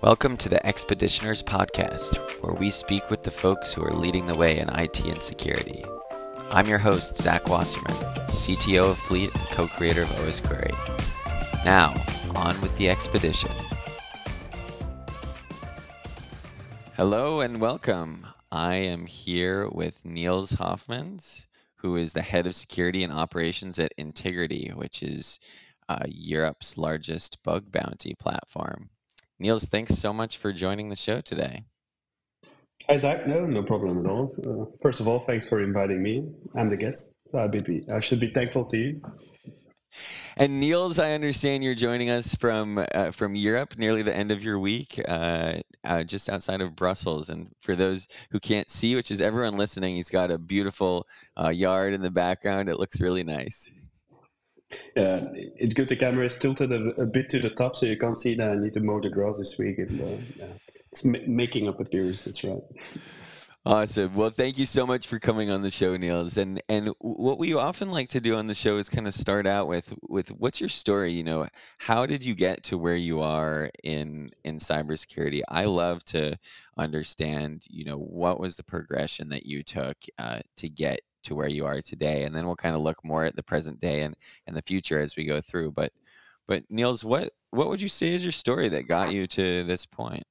Welcome to the Expeditioners Podcast, where we speak with the folks who are leading the way in IT and security. I'm your host, Zach Wasserman, CTO of Fleet and co creator of OSQuery. Now, on with the expedition. Hello and welcome. I am here with Niels Hofmans, who is the head of security and operations at Intigriti, which is uh, Europe's largest bug bounty platform. Niels, thanks so much for joining the show today. Hi, Zach. No, no problem at all. Uh, first of all, thanks for inviting me. I'm the guest, so I'll be, I should be thankful to you. And Niels, I understand you're joining us from uh, from Europe, nearly the end of your week, uh, uh, just outside of Brussels. And for those who can't see, which is everyone listening, he's got a beautiful uh, yard in the background. It looks really nice. Yeah, it's good. The camera is tilted a, a, bit to the top, so you can't see that I need to mow the grass this week. And, uh, yeah, it's making up appearance. That's right. Awesome. Well, thank you so much for coming on the show, Niels. And and what we often like to do on the show is kind of start out with with what's your story? You know, how did you get to where you are in in cybersecurity? I love to understand. You know, what was the progression that you took uh, to get to where you are today and then we'll kind of look more at the present day and and the future as we go through but but niels what what would you say is your story that got you to this point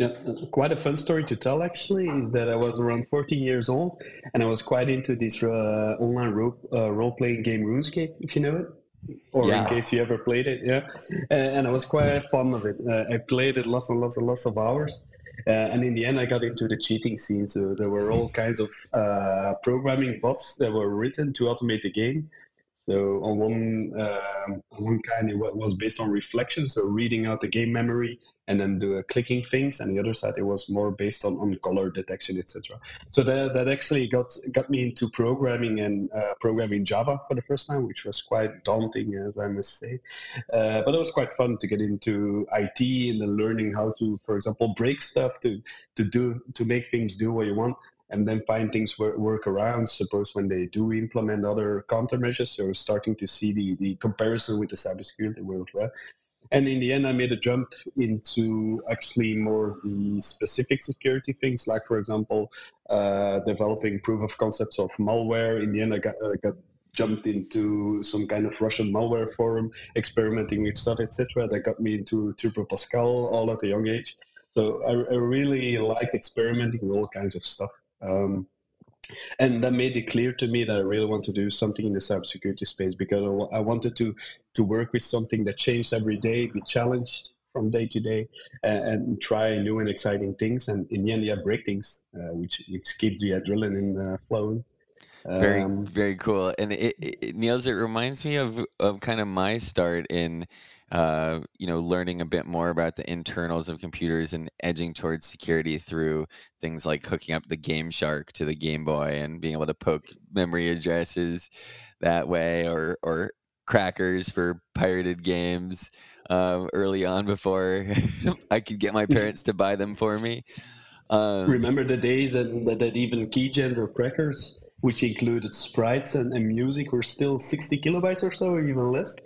yeah, quite a fun story to tell actually is that I was around 14 years old and I was quite into this uh, online role, uh, role playing game RuneScape, if you know it, or yeah. in case you ever played it. Yeah, and, and I was quite fond of it. Uh, I played it lots and lots and lots of hours. Uh, and in the end, I got into the cheating scene. So there were all kinds of uh, programming bots that were written to automate the game. So on one on one kind, it was based on reflection, so reading out the game memory and then do clicking things. And the other side, it was more based on, on color detection, etc. So that, that actually got got me into programming and uh, programming Java for the first time, which was quite daunting, as I must say. Uh, but it was quite fun to get into IT and then learning how to, for example, break stuff to to do to make things do what you want and then find things work, work around. Suppose when they do implement other countermeasures, so starting to see the, the comparison with the cybersecurity world, right? And in the end, I made a jump into actually more the specific security things, like for example, uh, developing proof of concepts of malware. In the end, I got, I got jumped into some kind of Russian malware forum, experimenting with stuff, etc. That got me into Turbo Pascal all at a young age. So I, I really liked experimenting with all kinds of stuff. Um, and that made it clear to me that I really want to do something in the cybersecurity space because I wanted to to work with something that changed every day, be challenged from day to day, and, and try new and exciting things. And in the end, yeah, break things, uh, which which keeps the adrenaline uh, flowing. Very, um, very cool. And it, it, Niels, it reminds me of of kind of my start in uh, you know, learning a bit more about the internals of computers and edging towards security through things like hooking up the Game Shark to the Game Boy and being able to poke memory addresses that way, or or crackers for pirated games uh, early on before I could get my parents to buy them for me. Um, Remember the days that, that even keygens or crackers which included sprites and, and, music, were still 60 kilobytes or so, or even less.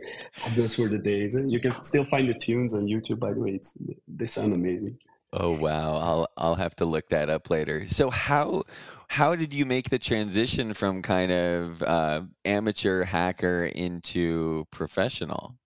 Those were the days. And you can still find the tunes on YouTube, by the way. It's, they sound amazing. Oh wow, I'll I'll have to look that up later. So how how did you make the transition from kind of uh, amateur hacker into professional?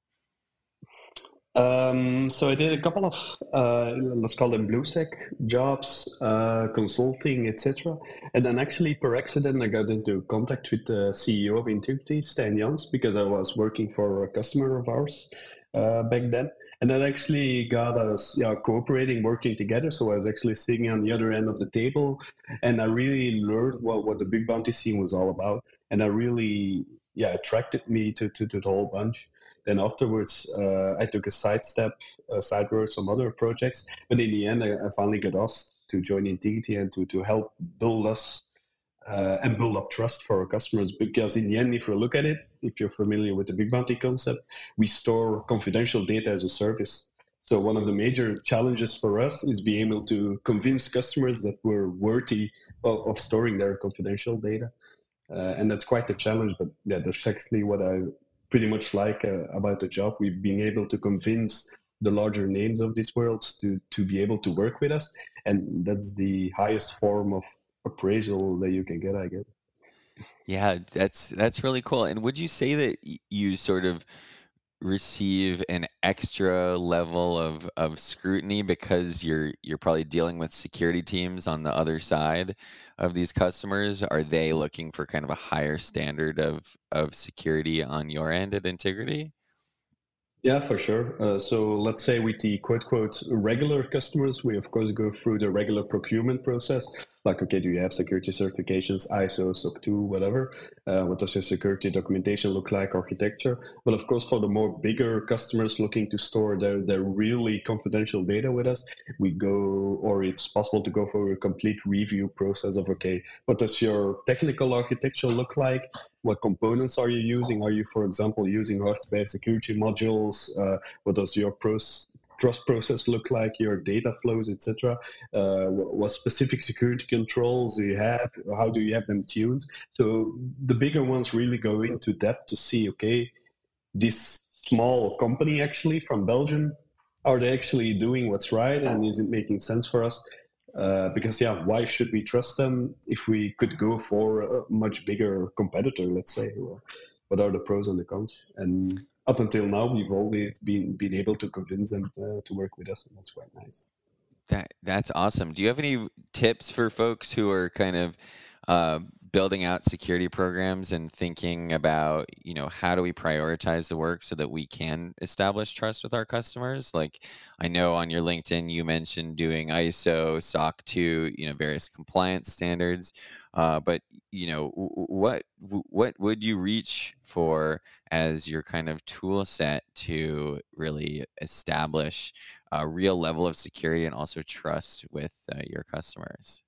Um, so I did a couple of uh, let's call them BlueSec jobs, uh, consulting, etc. And then actually, per accident, I got into contact with the CEO of Intigriti, Stijn Jans, because I was working for a customer of ours uh, back then. And that actually got us cooperating, working together. So I was actually sitting on the other end of the table, and I really learned what, what the bug bounty scene was all about. And I really yeah attracted me to, to, to the whole bunch. Then afterwards, uh, I took a sidestep, uh, sideways some other projects. But in the end, I, I, finally got asked to join Intigriti and to, to help build us uh, and build up trust for our customers. Because in the end, if you look at it, if you're familiar with the bug bounty concept, we store confidential data as a service. So one of the major challenges for us is being able to convince customers that we're worthy of, of storing their confidential data. Uh, and that's quite a challenge, but yeah, that's actually what I pretty much like uh, about the job. We've been able to convince the larger names of these worlds to to be able to work with us, and that's the highest form of appraisal that you can get, I guess. Yeah, that's that's really cool. And would you say that you sort of receive an extra level of of scrutiny because you're you're probably dealing with security teams on the other side of these customers? Are they looking for kind of a higher standard of of security on your end at Intigriti? Yeah, for sure. Uh, so let's say with the quote quote regular customers, we of course go through the regular procurement process. Like, okay, do you have security certifications, ISO, SOC 2, whatever? Uh, what does your security documentation look like, architecture? But of course, for the more bigger customers looking to store their, their really confidential data with us, we go, or it's possible to go for a complete review process of, okay, what does your technical architecture look like? What components are you using? Are you, for example, using hardware security modules? Uh, what does your pros trust process look like, your data flows, etc. Uh, what specific security controls do you have? How do you have them tuned? So the bigger ones really go into depth to see, okay, this small company actually from Belgium, are they actually doing what's right and is it making sense for us? Uh, because yeah, why should we trust them if we could go for a much bigger competitor? Let's say, what are the pros and the cons? And up until now, we've always been been able to convince them uh, to work with us, and that's quite nice. That that's awesome. Do you have any tips for folks who are kind of uh, building out security programs and thinking about, you know, how do we prioritize the work so that we can establish trust with our customers? Like, I know on your LinkedIn you mentioned doing ISO, SOC 2, you know, various compliance standards. Uh, but you know, what what would you reach for as your kind of tool set to really establish a real level of security and also trust with uh, your customers?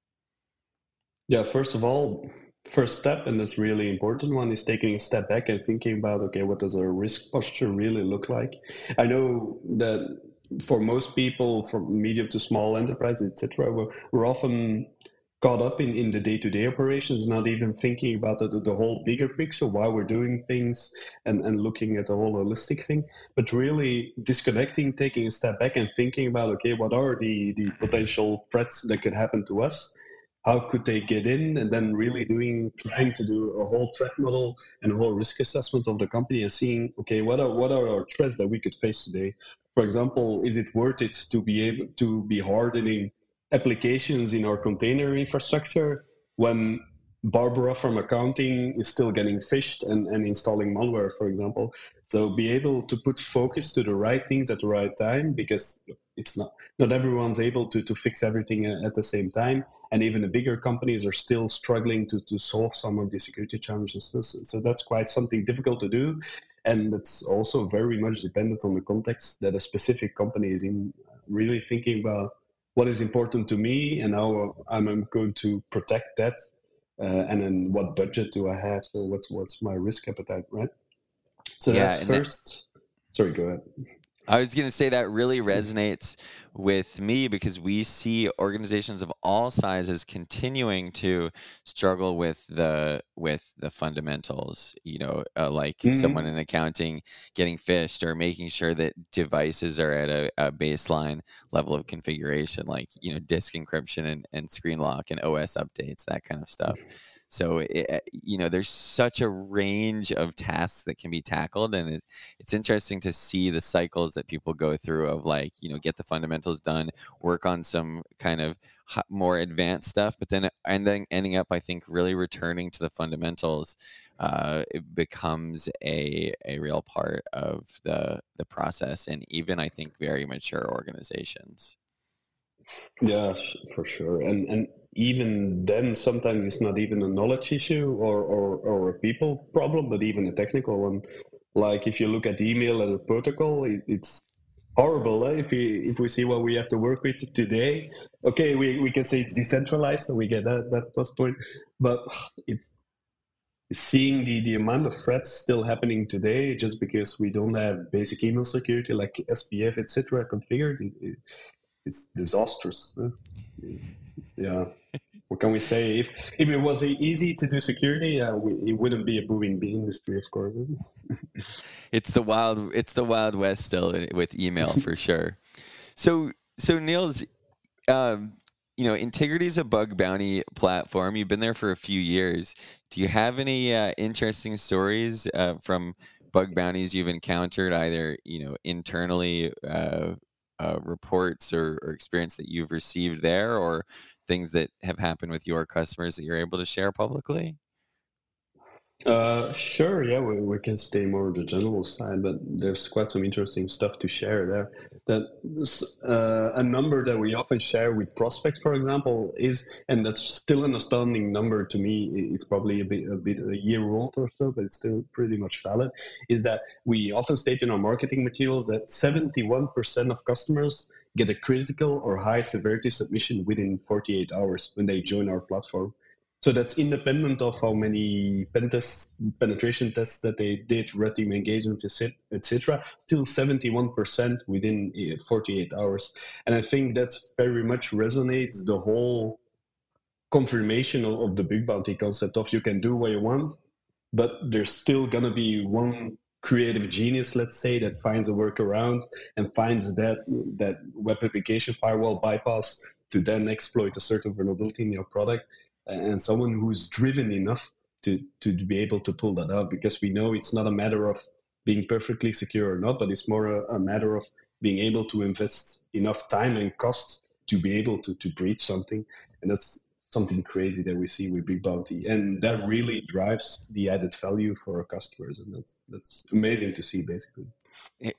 Yeah, first of all, first step, and this really important one, is taking a step back and thinking about okay, what does a risk posture really look like? I know that for most people, from medium to small enterprises, etc., we're, we're often caught up in, in the day-to-day operations not even thinking about the, the whole bigger picture why we're doing things and, and looking at the whole holistic thing but really disconnecting taking a step back and thinking about okay what are the, the potential threats that could happen to us how could they get in and then really doing trying to do a whole threat model and a whole risk assessment of the company and seeing okay what are what are our threats that we could face today? For example is it worth it to be able to be hardening applications in our container infrastructure when Barbara from accounting is still getting phished and, and installing malware, for example. So be able to put focus to the right things at the right time because it's not not everyone's able to, to fix everything at the same time. And even the bigger companies are still struggling to, to solve some of the security challenges. So, so that's quite something difficult to do. And it's also very much dependent on the context that a specific company is in really thinking about what is important to me and how I'm going to protect that. Uh, and then what budget do I have? So what's what's my risk appetite, right? So yeah, that's first. That, sorry, go ahead. I was going to say that really resonates with me because we see organizations of all sizes continuing to struggle with the with the fundamentals. You know, uh, like mm-hmm. someone in accounting getting phished or making sure that devices are at a, a, baseline level of configuration, like you know, disk encryption and, and screen lock and OS updates, that kind of stuff. So, it, eh, you know, there's such a range of tasks that can be tackled. And it, it's interesting to see the cycles that people go through of like, you know, get the fundamentals done, work on some kind of more advanced stuff, but then and then ending up, I think, really returning to the fundamentals. Uh, it becomes a a real part of the the process, and even I think very mature organizations. Yes, for sure. And and even then, sometimes it's not even a knowledge issue or, or, or a people problem, but even a technical one. Like if you look at email as a protocol, it, it's horrible eh? if we if we see what we have to work with today. Okay, we, we can say it's decentralized, so we get that that plus point, but it's seeing the, the amount of threats still happening today just because we don't have basic email security like SPF etc. configured. It, it, it's disastrous. It's, yeah. what can we say? If if it was easy to do security, uh, we, it wouldn't be a booming industry, of course. it's the wild. It's the wild west still with email for sure. So so Niels, um, you know, Intigriti is a bug bounty platform. You've been there for a few years. Do you have any uh, interesting stories uh, from bug bounties you've encountered, either you know internally, uh, reports or, or experience that you've received there, or things that have happened with your customers that you're able to share publicly? Uh, sure, yeah, we, we can stay more on the general side, but there's quite some interesting stuff to share there. That uh, a number that we often share with prospects, for example, is, and that's still an astounding number to me. It's probably a bit a bit a year old or so, but it's still pretty much valid. Is that we often state in our marketing materials that 71% of customers get a critical or high severity submission within 48 hours when they join our platform. So that's independent of how many pen tests, penetration tests that they did, red team engagement, etc. Still 71% within eh, 48 hours. And I think that very much resonates the whole confirmation of the bug bounty concept of you can do what you want, but there's still gonna be one creative genius, let's say, that finds a workaround and finds that that web application firewall bypass to then exploit a certain vulnerability in your product and someone who's driven enough to to be able to pull that out because we know it's not a matter of being perfectly secure or not but it's more a, a matter of being able to invest enough time and cost to be able to to breach something. And that's something crazy that we see with bug bounty. And that really drives the added value for our customers. And that's that's amazing to see basically.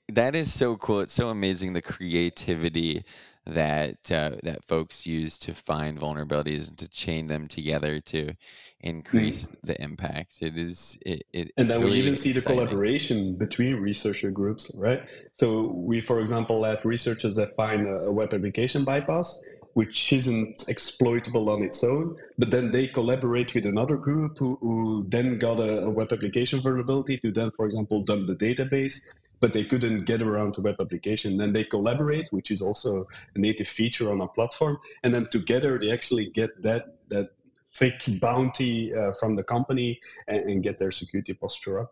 That is so cool. It's so amazing the creativity that uh, that folks use to find vulnerabilities and to chain them together to mm. increase mm. the impact. It is it, it and then really we even exciting. see the collaboration between researcher groups, right? So we, for example, have researchers that find a, a web application bypass which isn't exploitable on its own, but then they collaborate with another group who, who then got a, a, web application vulnerability to then, for example, dump the database but they couldn't get around to web application. Then they collaborate, which is also a native feature on our platform, and then together they actually get that that fake bounty uh, from the company and, and get their security posture up.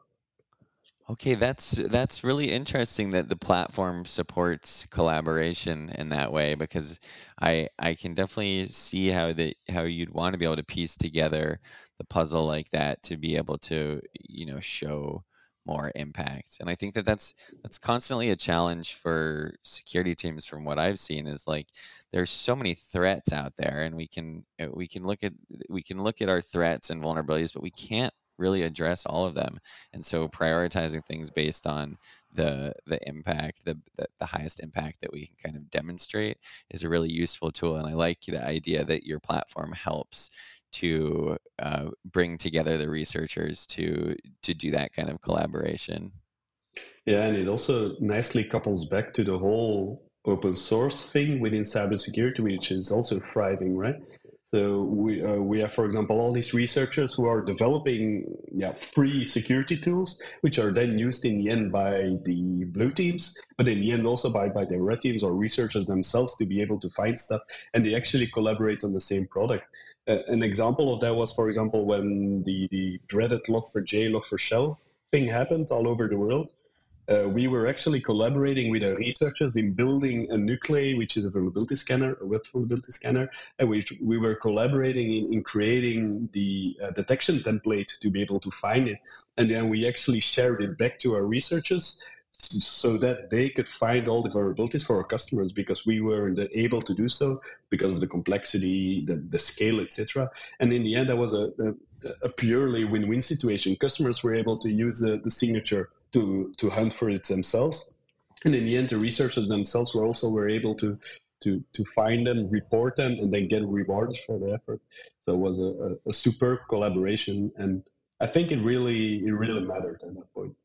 Okay, that's that's really interesting that the platform supports collaboration in that way because I I can definitely see how the how you'd want to be able to piece together the puzzle like that to be able to you know show more impact. And I think that that's that's constantly a challenge for security teams. From what I've seen, is like there's so many threats out there, and we can uh, we can look at we can look at our threats and vulnerabilities, but we can't really address all of them. And so prioritizing things based on the the impact, the, the, the highest impact that we can kind of demonstrate is a really useful tool. And I like the idea that your platform helps to uh, bring together the researchers to to do that kind of collaboration. Yeah, and it also nicely couples back to the whole open source thing within cybersecurity, which is also thriving, right? So we uh, we have, for example, all these researchers who are developing yeah free security tools, which are then used in the end by the blue teams, but in the end also by by the red teams or researchers themselves to be able to find stuff, and they actually collaborate on the same product an example of that was, for example, when the, the dreaded log4j, log4shell thing happened all over the world. Uh, we were actually collaborating with our researchers in building a nuclei, which is a vulnerability scanner, a web vulnerability scanner, and we, we were collaborating in, in creating the uh, detection template to be able to find it. And then we actually shared it back to our researchers so that they could find all the vulnerabilities for our customers because we weren't able to do so because of the complexity, the, the scale, etc. And in the end, that was a, a, a, purely win-win situation. Customers were able to use the, the signature to, to hunt for it themselves. And in the end, the researchers themselves were also were able to to to find them, report them, and then get rewards for the effort. So it was a, a, a superb collaboration, and I think it really it really mattered at that point.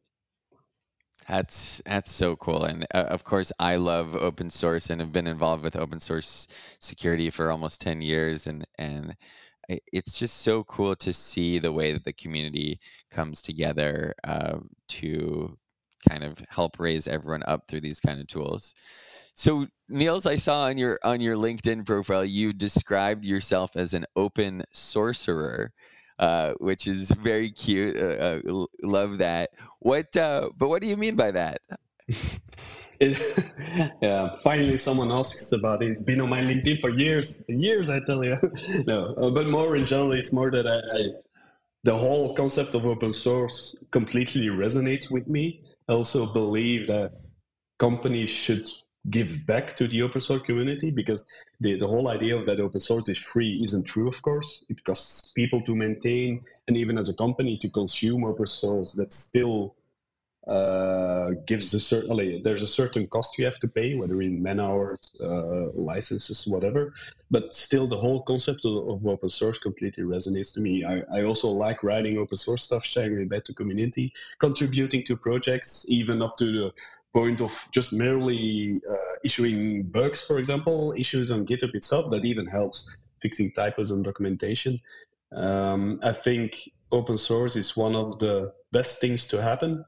That's that's so cool, and uh, of course, I love open source and have been involved with open source security for almost ten years, and and it's just so cool to see the way that the community comes together uh, to kind of help raise everyone up through these kind of tools. So Niels, I saw on your on your LinkedIn profile you described yourself as an open sorcerer, uh, which is very cute. Uh, uh, love that. What? Uh, but what do you mean by that? yeah, finally someone asks about it. It's been on my LinkedIn for years, and years. I tell you. no, uh, but more in general, it's more that I, I, the whole concept of open source completely resonates with me. I also believe that companies should give back to the open source community because the, the whole idea of that open source is free isn't true of course. It costs people to maintain and even as a company to consume open source that's still uh, gives the certainly there's a certain cost you have to pay, whether in man hours, uh, licenses, whatever. But still, the whole concept of, of, open source completely resonates to me. I, I also like writing open source stuff, sharing it back to community, contributing to projects, even up to the point of just merely uh, issuing bugs, for example, issues on GitHub itself. That even helps fixing typos and documentation. Um, I think open source is one of the best things to happen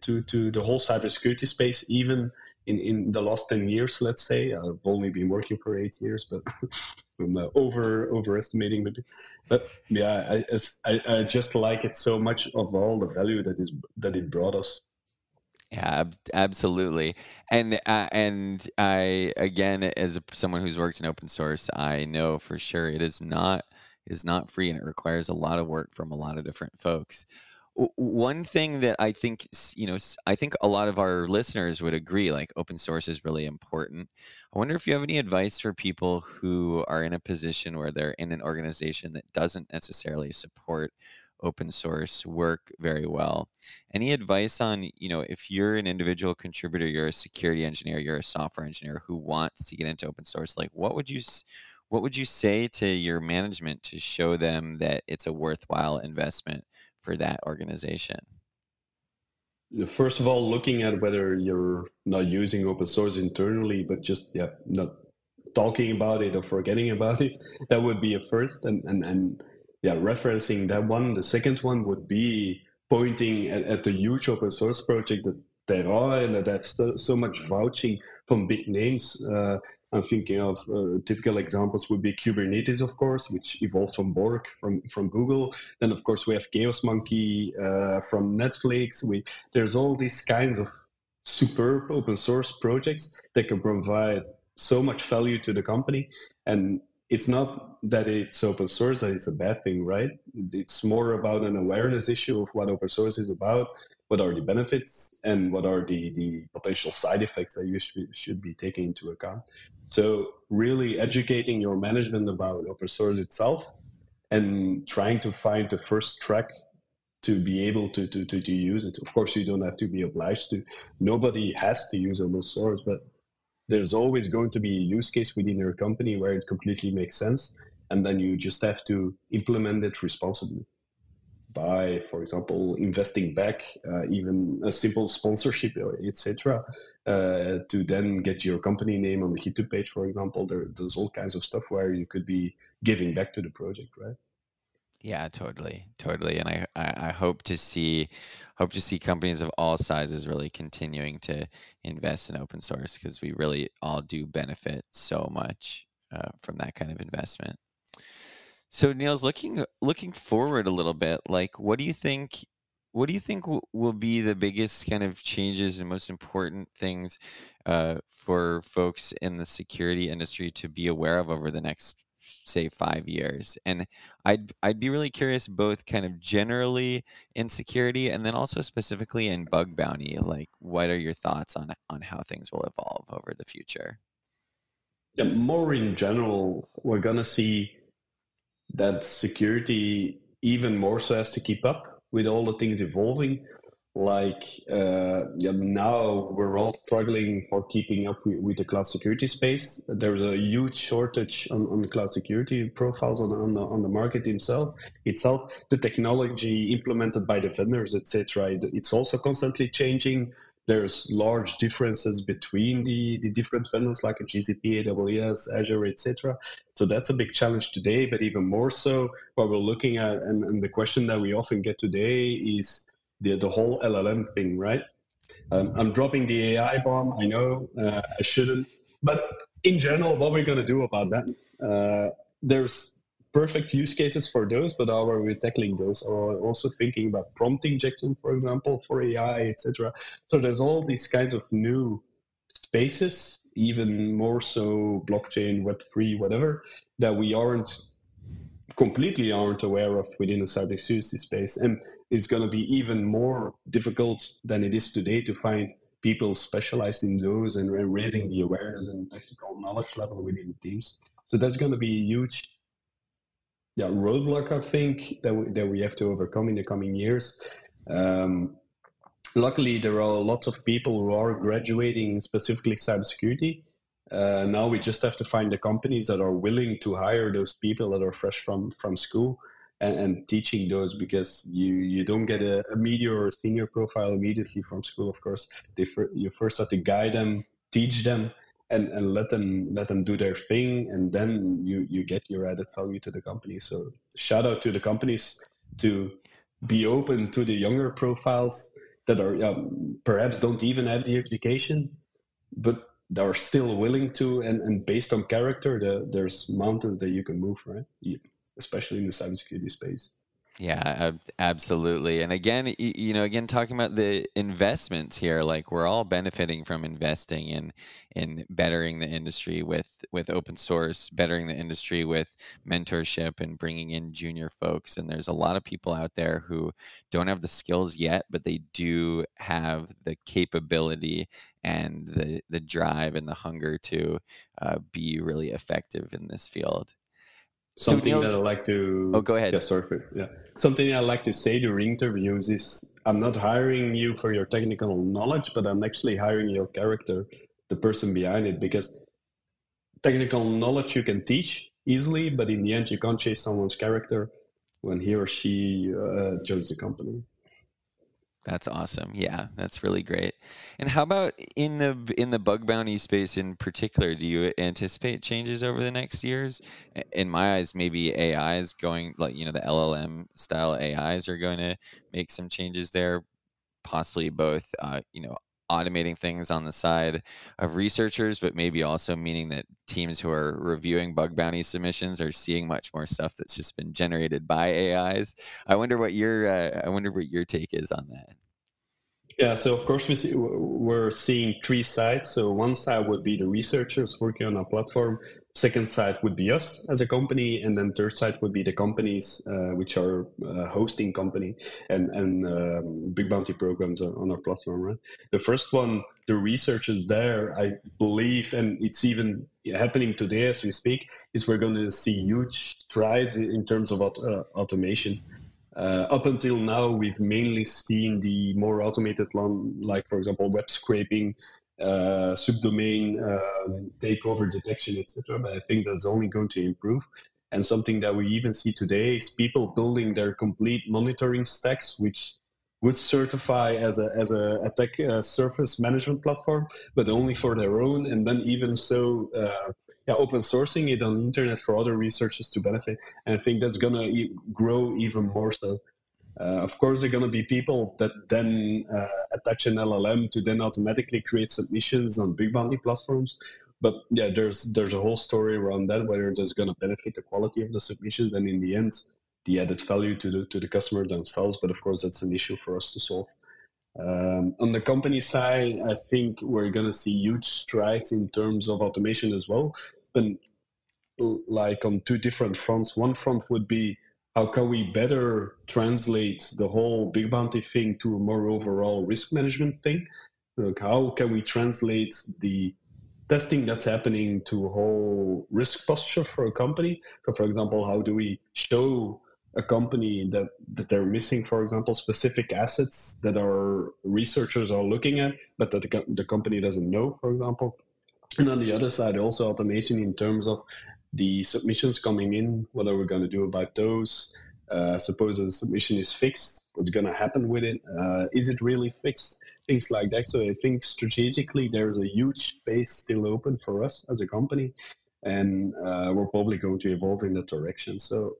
to to the whole cybersecurity space, even in, in the last 10 years, let's say. I've only been working for eight years, but I'm uh, over overestimating maybe. But yeah, I, I, I just like it so much of all the value that is that it brought us. Yeah, absolutely. And uh, and I again, as a, someone who's worked in open source, I know for sure it is not is not free, and it requires a lot of work from a lot of different folks one thing that I think you know I think a lot of our listeners would agree like open source is really important. I wonder if you have any advice for people who are in a position where they're in an organization that doesn't necessarily support open source work very well. Any advice on, you know, if you're an individual contributor, you're a security engineer, you're a software engineer who wants to get into open source, like what would you what would you say to your management to show them that it's a worthwhile investment for that organization? First of all, looking at whether you're not using open source internally, but just yeah, not talking about it or forgetting about it, that would be a first. And and, and yeah, referencing that one. The second one would be pointing at, at the huge open source project that there are and that have so, so much vouching from big names. Uh, I'm thinking of uh, typical examples would be Kubernetes, of course, which evolved from Borg from, from Google. Then, of course, we have Chaos Monkey uh, from Netflix. We there's all these kinds of superb open source projects that can provide so much value to the company and it's not that it's open source that it's a bad thing, right? It's more about an awareness issue of what open source is about, what are the benefits, and what are the, the potential side effects that you should, should be taking into account. So, really educating your management about open source itself and trying to find the first track to be able to, to, to, to use it. Of course, you don't have to be obliged to. Nobody has to use open source, but there's always going to be a use case within your company where it completely makes sense and then you just have to implement it responsibly by for example investing back uh, even a simple sponsorship etc uh, to then get your company name on the github page for example. There, there's all kinds of stuff where you could be giving back to the project right? Yeah, totally, totally, and I, I, I hope to see hope to see companies of all sizes really continuing to invest in open source because we really all do benefit so much uh, from that kind of investment. So Niels, looking looking forward a little bit, like what do you think? What do you think w- will be the biggest kind of changes and most important things uh, for folks in the security industry to be aware of over the next say five years and i'd i'd be really curious both kind of generally in security and then also specifically in bug bounty like what are your thoughts on on how things will evolve over the future yeah, more in general we're to see that security even more so has to keep up with all the things evolving like uh, now we're all struggling for keeping up with, with, the cloud security space. There's a huge shortage on, on cloud security profiles on, on, the, on the market itself. Itself, the technology implemented by the vendors, etc. It's also constantly changing. There's large differences between the, the different vendors like GCP, AWS, Azure, etc. So that's a big challenge today. But even more so, what we're looking at, and, and the question that we often get today is the, the whole LLM thing, right? Um, I'm dropping the AI bomb. I know uh, I shouldn't, but in general, what we're going to do about that? Uh, there's perfect use cases for those, but how are we tackling those? Or also thinking about prompt injection, for example, for AI, etc. So there's all these kinds of new spaces, even more so blockchain, Web three, whatever, that we aren't completely aren't aware of within the cybersecurity space. And it's going to be even more difficult than it is today to find people specialized in those and raising the awareness and technical knowledge level within the teams. So that's going to be a huge yeah, roadblock, I think, that we, that we have to overcome in the coming years. Um, luckily, there are lots of people who are graduating specifically cybersecurity uh, now we just have to find the companies that are willing to hire those people that are fresh from from school and, and teaching those because you you don't get a, a media or a senior profile immediately from school. Of course, they you first have to guide them, teach them, and, and let them let them do their thing, and then you you get your added value to the company. So shout out to the companies to be open to the younger profiles that are um, perhaps don't even have the education, but are still willing to and, and based on character the, there's mountains that you can move right especially in the cybersecurity space yeah, absolutely. And again, you know, again talking about the investments here, like we're all benefiting from investing in in bettering the industry with with open source, bettering the industry with mentorship and bringing in junior folks. And there's a lot of people out there who don't have the skills yet, but they do have the capability and the the drive and the hunger to uh, be really effective in this field. Something so that I like to. Oh, go ahead. Yeah, sorry. For, yeah, something I like to say during interviews is I'm not hiring you for your technical knowledge, but I'm actually hiring your character, the person behind it, because technical knowledge you can teach easily, but in the end, you can't chase someone's character when he or she uh, joins the company. That's awesome. Yeah, that's really great. And how about in the in the bug bounty space in particular? Do you anticipate changes over the next years? In my eyes, maybe AI is going like you know the LLM style AIs are going to make some changes there, possibly both uh, you know automating things on the side of researchers, but maybe also meaning that teams who are reviewing bug bounty submissions are seeing much more stuff that's just been generated by AIs. I wonder what your uh, I wonder what your take is on that. Yeah, so of course we see, we're seeing three sides. So one side would be the researchers working on a platform. Second side would be us as a company, and then third side would be the companies uh, which are uh, hosting company and and um, bug bounty programs on our platform. Right. The first one, the research is there, I believe, and it's even happening today as we speak, is we're going to see huge strides in terms of uh, automation. Uh, up until now, we've mainly seen the more automated one, like for example, web scraping, uh, subdomain uh, takeover detection, etc. But I think that's only going to improve. And something that we even see today is people building their complete monitoring stacks, which would certify as a as a attack uh, surface management platform, but only for their own. And then even so, uh, yeah, open sourcing it on the internet for other researchers to benefit. And I think that's gonna e- grow even more so. Uh, of course, there are going to be people that then uh, attach an LLM to then automatically create submissions on bug bounty platforms. But yeah, there's there's a whole story around that whether that's going to benefit the quality of the submissions and in the end the added value to the to the customer themselves. But of course, that's an issue for us to solve. Um, on the company side, I think we're going to see huge strides in terms of automation as well. But like on two different fronts. One front would be how can we better translate the whole bug bounty thing to a more overall risk management thing? Like how can we translate the testing that's happening to a whole risk posture for a company? So, for example, how do we show a company that, that they're missing, for example, specific assets that our researchers are looking at, but that the, the company doesn't know, for example? And on the other side, also automation in terms of the submissions coming in, what are we going to do about those? Uh, suppose the submission is fixed, what's going to happen with it? Uh, is it really fixed? Things like that. So I think strategically, there's a huge space still open for us as a company, and uh, we're probably going to evolve in that direction. So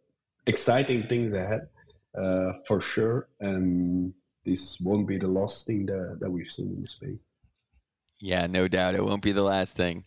exciting things ahead uh, for sure. And this won't be the last thing that, that we've seen in space. Yeah, no doubt. It won't be the last thing.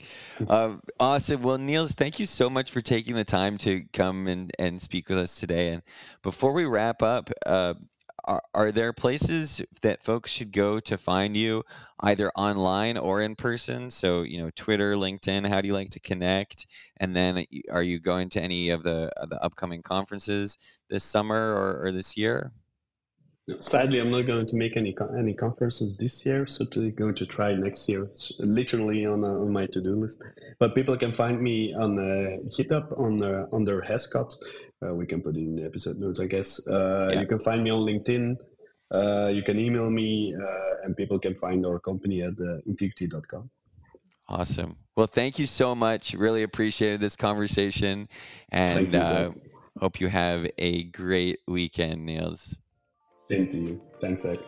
Uh, awesome. Well, Niels, thank you so much for taking the time to come and, and speak with us today. And before we wrap up, uh, are, are there places that folks should go to find you either online or in person? So, you know, Twitter, LinkedIn, how do you like to connect? And then are you going to any of the, the upcoming conferences this summer or, or this year? Sadly, I'm not going to make any any conferences this year, so to, going to try next year. It's literally on uh, on my to do list. But people can find me on uh, GitHub on uh, under hazcod. Uh, we can put it in the episode notes, I guess. Uh, yeah. You can find me on LinkedIn. Uh, you can email me, uh, and people can find our company at uh, intigriti.com. Awesome. Well, thank you so much. Really appreciated this conversation, and you, hope you have a great weekend, Niels. Same to you. Thanks, Ed.